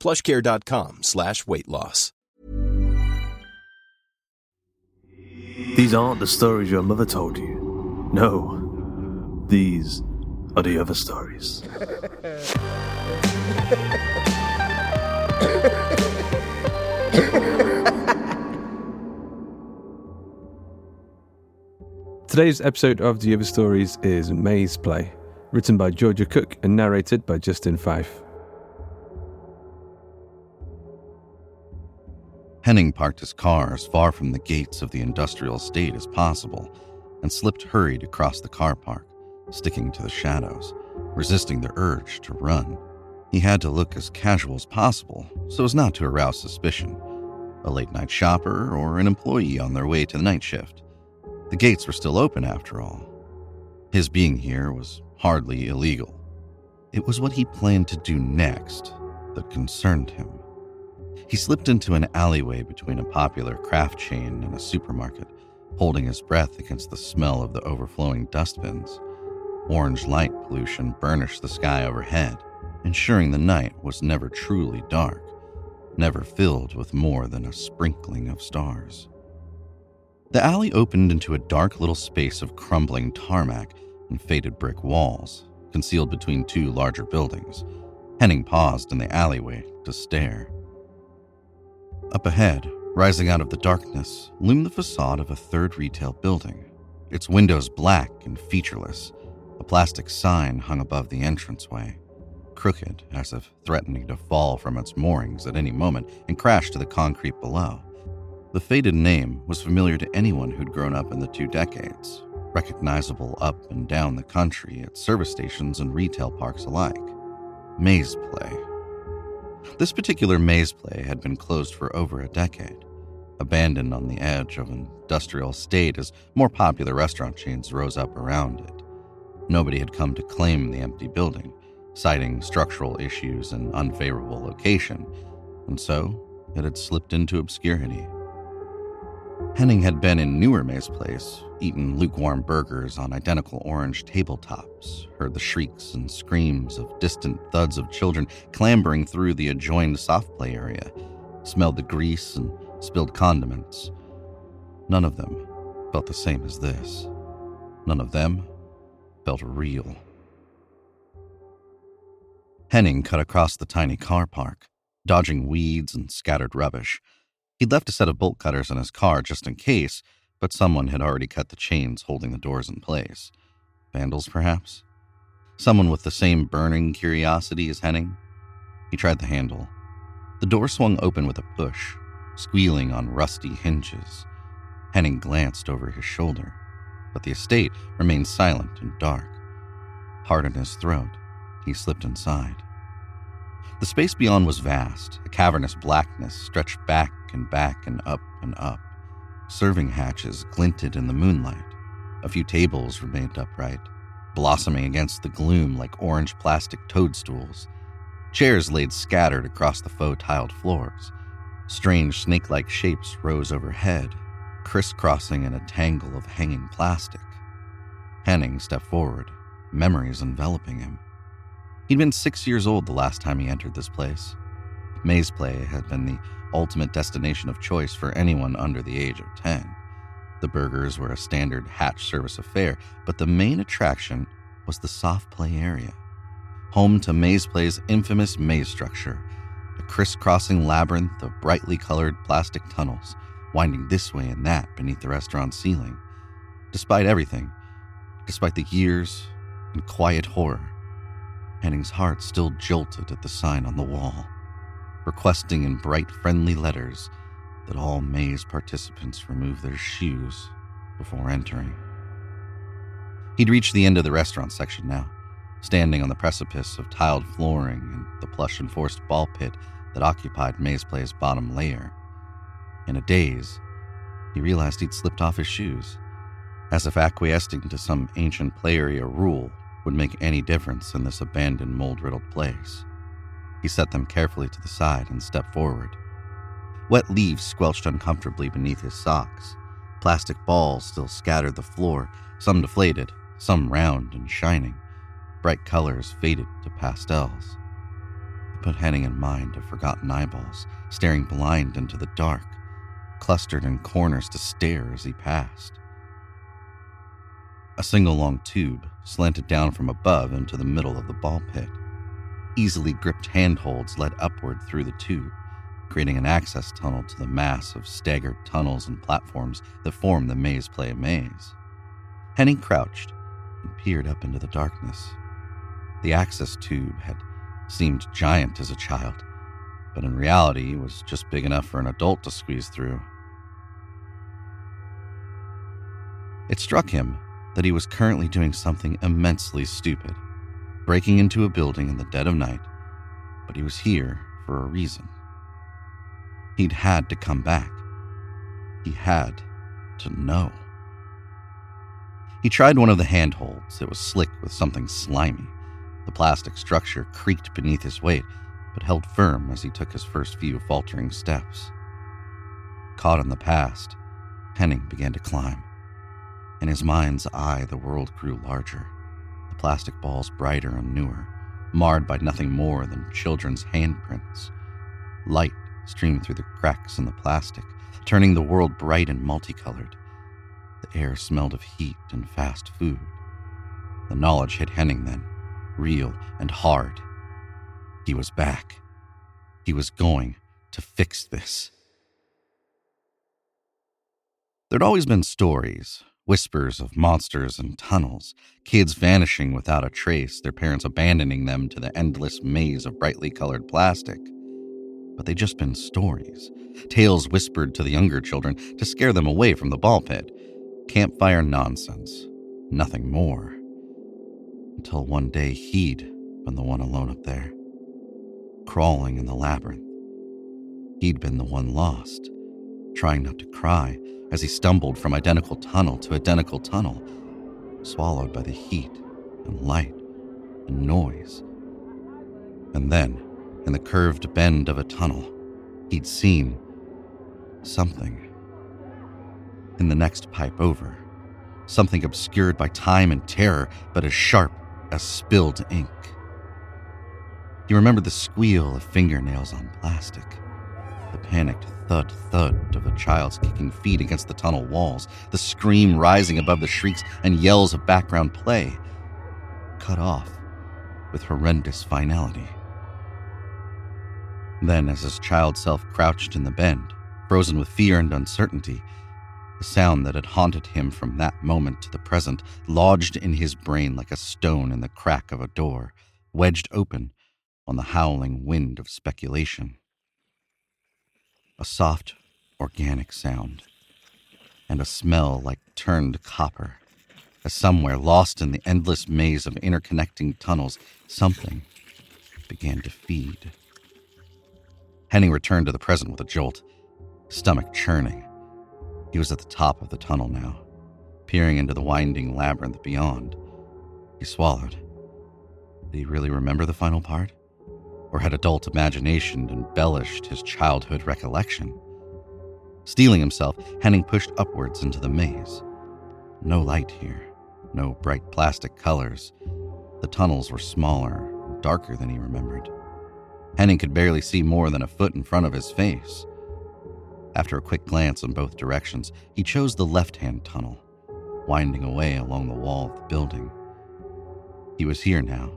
plushcare.com slash weight loss. These aren't the stories your mother told you. No, these are the other stories. Today's episode of The Other Stories is Maze Play, written by Georgia Cook and narrated by Justin Fife. Henning parked his car as far from the gates of the industrial estate as possible and slipped hurried across the car park, sticking to the shadows, resisting the urge to run. He had to look as casual as possible so as not to arouse suspicion a late night shopper or an employee on their way to the night shift. The gates were still open after all. His being here was hardly illegal. It was what he planned to do next that concerned him. He slipped into an alleyway between a popular craft chain and a supermarket, holding his breath against the smell of the overflowing dustbins. Orange light pollution burnished the sky overhead, ensuring the night was never truly dark, never filled with more than a sprinkling of stars. The alley opened into a dark little space of crumbling tarmac and faded brick walls, concealed between two larger buildings. Henning paused in the alleyway to stare. Up ahead, rising out of the darkness, loomed the facade of a third retail building, its windows black and featureless. A plastic sign hung above the entranceway, crooked as if threatening to fall from its moorings at any moment and crash to the concrete below. The faded name was familiar to anyone who'd grown up in the two decades, recognizable up and down the country at service stations and retail parks alike. Maze Play. This particular maze play had been closed for over a decade, abandoned on the edge of an industrial estate as more popular restaurant chains rose up around it. Nobody had come to claim the empty building, citing structural issues and unfavorable location, and so it had slipped into obscurity. Henning had been in newer Maze Plays, eaten lukewarm burgers on identical orange tabletops, heard the shrieks and screams of distant thuds of children clambering through the adjoined soft play area, smelled the grease and spilled condiments. None of them felt the same as this. None of them felt real. Henning cut across the tiny car park, dodging weeds and scattered rubbish. He'd left a set of bolt cutters in his car just in case, but someone had already cut the chains holding the doors in place. Vandals, perhaps? Someone with the same burning curiosity as Henning? He tried the handle. The door swung open with a push, squealing on rusty hinges. Henning glanced over his shoulder, but the estate remained silent and dark. Hard in his throat, he slipped inside. The space beyond was vast, a cavernous blackness stretched back and back and up and up. Serving hatches glinted in the moonlight. A few tables remained upright, blossoming against the gloom like orange plastic toadstools. Chairs laid scattered across the faux tiled floors. Strange snake like shapes rose overhead, crisscrossing in a tangle of hanging plastic. Henning stepped forward, memories enveloping him. He'd been six years old the last time he entered this place. Maze Play had been the ultimate destination of choice for anyone under the age of 10. The burgers were a standard hatch service affair, but the main attraction was the soft play area. Home to Maze Play's infamous maze structure, a crisscrossing labyrinth of brightly colored plastic tunnels winding this way and that beneath the restaurant's ceiling. Despite everything, despite the years and quiet horror, Henning's heart still jolted at the sign on the wall, requesting in bright, friendly letters that all maze participants remove their shoes before entering. He'd reached the end of the restaurant section now, standing on the precipice of tiled flooring and the plush enforced ball pit that occupied Maze Play's bottom layer. In a daze, he realized he'd slipped off his shoes, as if acquiescing to some ancient play area rule would make any difference in this abandoned, mold riddled place. He set them carefully to the side and stepped forward. Wet leaves squelched uncomfortably beneath his socks. Plastic balls still scattered the floor, some deflated, some round and shining. Bright colors faded to pastels. It put Henning in mind of forgotten eyeballs, staring blind into the dark, clustered in corners to stare as he passed. A single long tube slanted down from above into the middle of the ball pit. Easily gripped handholds led upward through the tube, creating an access tunnel to the mass of staggered tunnels and platforms that form the maze play maze. Henning crouched and peered up into the darkness. The access tube had seemed giant as a child, but in reality it was just big enough for an adult to squeeze through. It struck him that he was currently doing something immensely stupid, breaking into a building in the dead of night, but he was here for a reason. He'd had to come back. He had to know. He tried one of the handholds. It was slick with something slimy. The plastic structure creaked beneath his weight, but held firm as he took his first few faltering steps. Caught in the past, Henning began to climb. In his mind's eye, the world grew larger, plastic balls brighter and newer, marred by nothing more than children's handprints. Light streamed through the cracks in the plastic, turning the world bright and multicolored. The air smelled of heat and fast food. The knowledge hit Henning then, real and hard. He was back. He was going to fix this. There'd always been stories, whispers of monsters and tunnels, kids vanishing without a trace, their parents abandoning them to the endless maze of brightly colored plastic. But they'd just been stories, tales whispered to the younger children to scare them away from the ball pit. Campfire nonsense, nothing more. Until one day he'd been the one alone up there, crawling in the labyrinth. He'd been the one lost, trying not to cry as he stumbled from identical tunnel to identical tunnel, swallowed by the heat and light and noise. And then, in the curved bend of a tunnel, he'd seen something. In the next pipe over, something obscured by time and terror, but as sharp as spilled ink. He remembered the squeal of fingernails on plastic the panicked thud thud of a child's kicking feet against the tunnel walls, the scream rising above the shrieks and yells of background play, cut off with horrendous finality. Then, as his child self crouched in the bend, frozen with fear and uncertainty, the sound that had haunted him from that moment to the present lodged in his brain like a stone in the crack of a door, wedged open on the howling wind of speculation a soft, organic sound, and a smell like turned copper, as somewhere lost in the endless maze of interconnecting tunnels, something began to feed. Henning returned to the present with a jolt, stomach churning. He was at the top of the tunnel now, peering into the winding labyrinth beyond. He swallowed. Did he really remember the final part? Or had adult imagination embellished his childhood recollection? Steeling himself, Henning pushed upwards into the maze. No light here, no bright plastic colors. The tunnels were smaller, darker than he remembered. Henning could barely see more than a foot in front of his face. After a quick glance in both directions, he chose the left hand tunnel, winding away along the wall of the building. He was here now.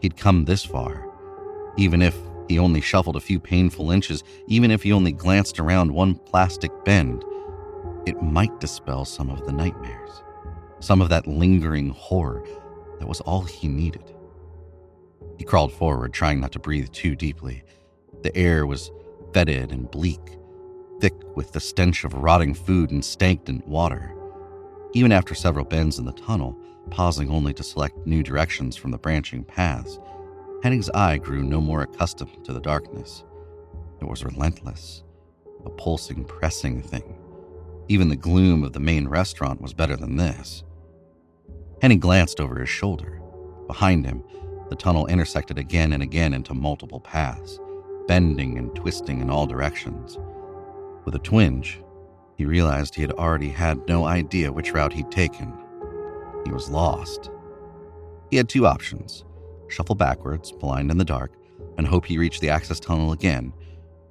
He'd come this far. Even if he only shuffled a few painful inches, even if he only glanced around one plastic bend, it might dispel some of the nightmares, some of that lingering horror that was all he needed. He crawled forward, trying not to breathe too deeply. The air was fetid and bleak, thick with the stench of rotting food and stagnant water. Even after several bends in the tunnel, pausing only to select new directions from the branching paths, Henning's eye grew no more accustomed to the darkness. It was relentless, a pulsing, pressing thing. Even the gloom of the main restaurant was better than this. Henning glanced over his shoulder. Behind him, the tunnel intersected again and again into multiple paths, bending and twisting in all directions. With a twinge, he realized he had already had no idea which route he'd taken. He was lost. He had two options shuffle backwards, blind in the dark, and hope he reached the access tunnel again,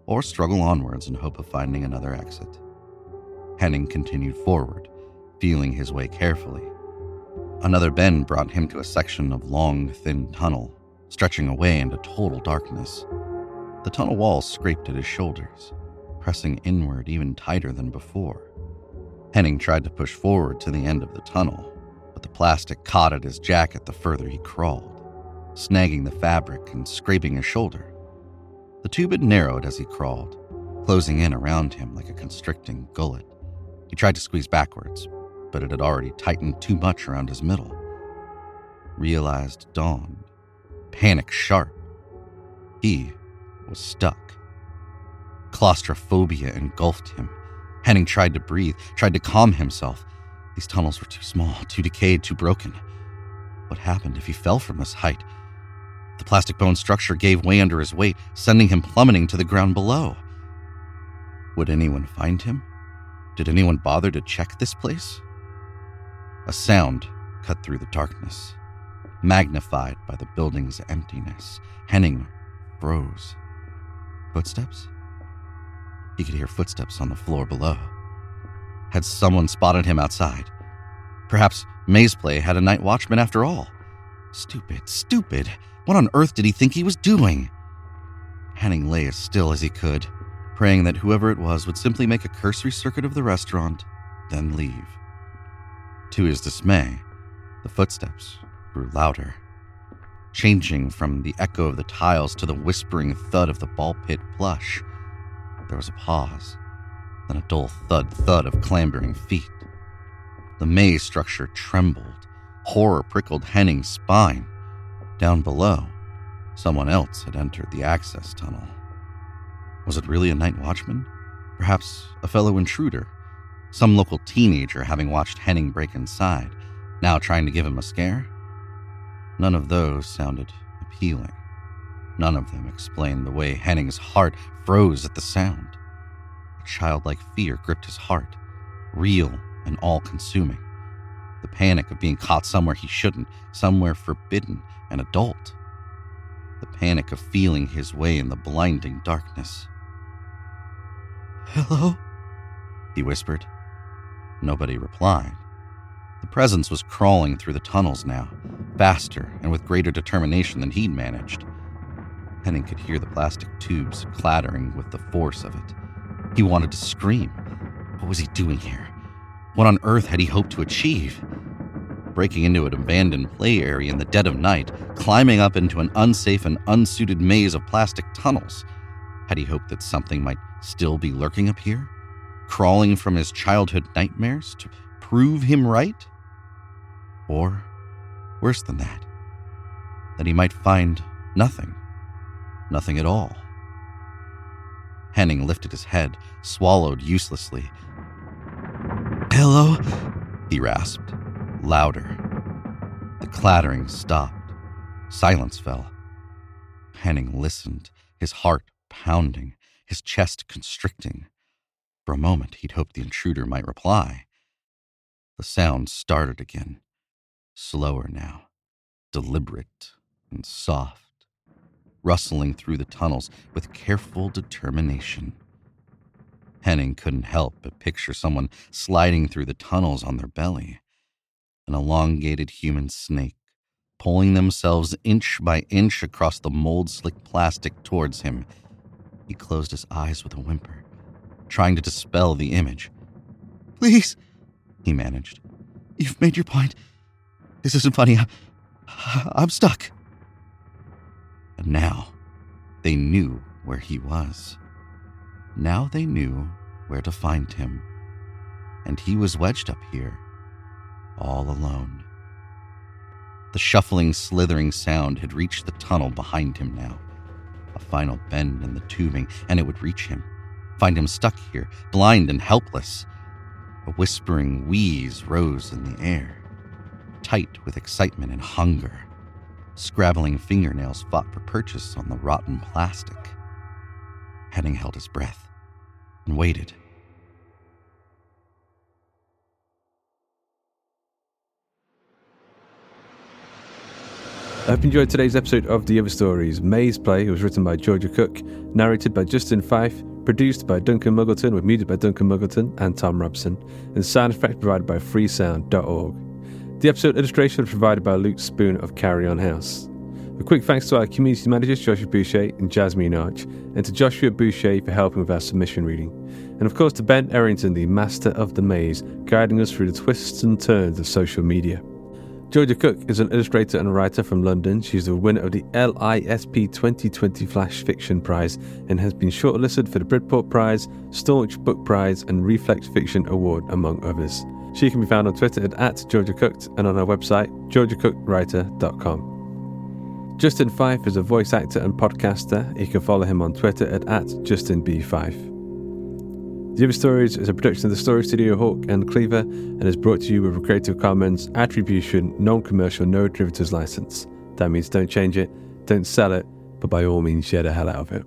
or struggle onwards in hope of finding another exit. Henning continued forward, feeling his way carefully. Another bend brought him to a section of long, thin tunnel, stretching away into total darkness. The tunnel walls scraped at his shoulders, pressing inward even tighter than before. Henning tried to push forward to the end of the tunnel, but the plastic caught at his jacket the further he crawled, snagging the fabric and scraping his shoulder. The tube had narrowed as he crawled, closing in around him like a constricting gullet. He tried to squeeze backwards, but it had already tightened too much around his middle. Realized dawned, panic sharp. He was stuck. Claustrophobia engulfed him. Henning tried to breathe, tried to calm himself. These tunnels were too small, too decayed, too broken. What happened if he fell from this height? The plastic bone structure gave way under his weight, sending him plummeting to the ground below. Would anyone find him? Did anyone bother to check this place? A sound cut through the darkness, magnified by the building's emptiness. Henning froze. Footsteps? He could hear footsteps on the floor below. Had someone spotted him outside? Perhaps Maze Play had a night watchman after all. Stupid, stupid. What on earth did he think he was doing? Henning lay as still as he could, praying that whoever it was would simply make a cursory circuit of the restaurant, then leave. To his dismay, the footsteps grew louder, changing from the echo of the tiles to the whispering thud of the ball pit plush. There was a pause, then a dull thud thud of clambering feet. The maze structure trembled. Horror prickled Henning's spine. Down below, someone else had entered the access tunnel. Was it really a night watchman? Perhaps a fellow intruder? Some local teenager having watched Henning break inside, now trying to give him a scare? None of those sounded appealing. None of them explained the way Henning's heart froze at the sound. A childlike fear gripped his heart, real and all consuming. The panic of being caught somewhere he shouldn't, somewhere forbidden and adult. The panic of feeling his way in the blinding darkness. Hello? He whispered. Nobody replied. The presence was crawling through the tunnels now, faster and with greater determination than he'd managed. Henning could hear the plastic tubes clattering with the force of it. He wanted to scream. What was he doing here? What on earth had he hoped to achieve? Breaking into an abandoned play area in the dead of night, climbing up into an unsafe and unsuited maze of plastic tunnels. Had he hoped that something might still be lurking up here? crawling from his childhood nightmares to prove him right? Or, worse than that, that he might find nothing, nothing at all. Henning lifted his head, swallowed uselessly. Hello? he rasped, louder. The clattering stopped. Silence fell. Henning listened, his heart pounding, his chest constricting. For a moment, he'd hoped the intruder might reply. The sound started again, slower now, deliberate and soft, rustling through the tunnels with careful determination. Henning couldn't help but picture someone sliding through the tunnels on their belly, an elongated human snake pulling themselves inch by inch across the mold slick plastic towards him. He closed his eyes with a whimper, trying to dispel the image. Please, he managed. You've made your point. This isn't funny. I'm, I'm stuck. And now they knew where he was. Now they knew where to find him. And he was wedged up here, all alone. The shuffling, slithering sound had reached the tunnel behind him now. A final bend in the tubing, and it would reach him, find him stuck here, blind and helpless. A whispering wheeze rose in the air, tight with excitement and hunger. Scrabbling fingernails fought for purchase on the rotten plastic. Henning held his breath and waited. I hope you enjoyed today's episode of The Other Stories. Maze Play was written by Georgia Cook, narrated by Justin Fife, produced by Duncan Muggleton, with music by Duncan Muggleton and Thom Robson, and sound effects provided by freesound.org. The episode illustration was provided by Luke Spooner of Carrion House. A quick thanks to our community managers, Joshua Boucher and Jasmine Arch, and to Joshua Boucher for helping with our submission reading. And of course to Ben Errington, the master of the maze, guiding us through the twists and turns of social media. Georgia Cook is an illustrator and writer from London. She's the winner of the LISP 2020 Flash Fiction Prize and has been shortlisted for the Bridport Prize, Staunch Book Prize, and Reflex Fiction Award, among others. She can be found on Twitter at, at Georgia Cooked and on her website, georgiacookwriter.com. Justin Fife is a voice actor and podcaster. You can follow him on Twitter at, at JustinBFife. The Other Stories is a production of the Story Studio Hawk and Cleaver and is brought to you with a Creative Commons Attribution Non Commercial No Derivatives license. That means don't change it, don't sell it, but by all means share the hell out of it.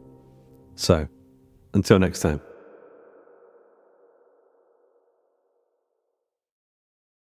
So, until next time.